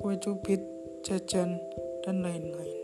kue cubit, jajan, dan lain-lain.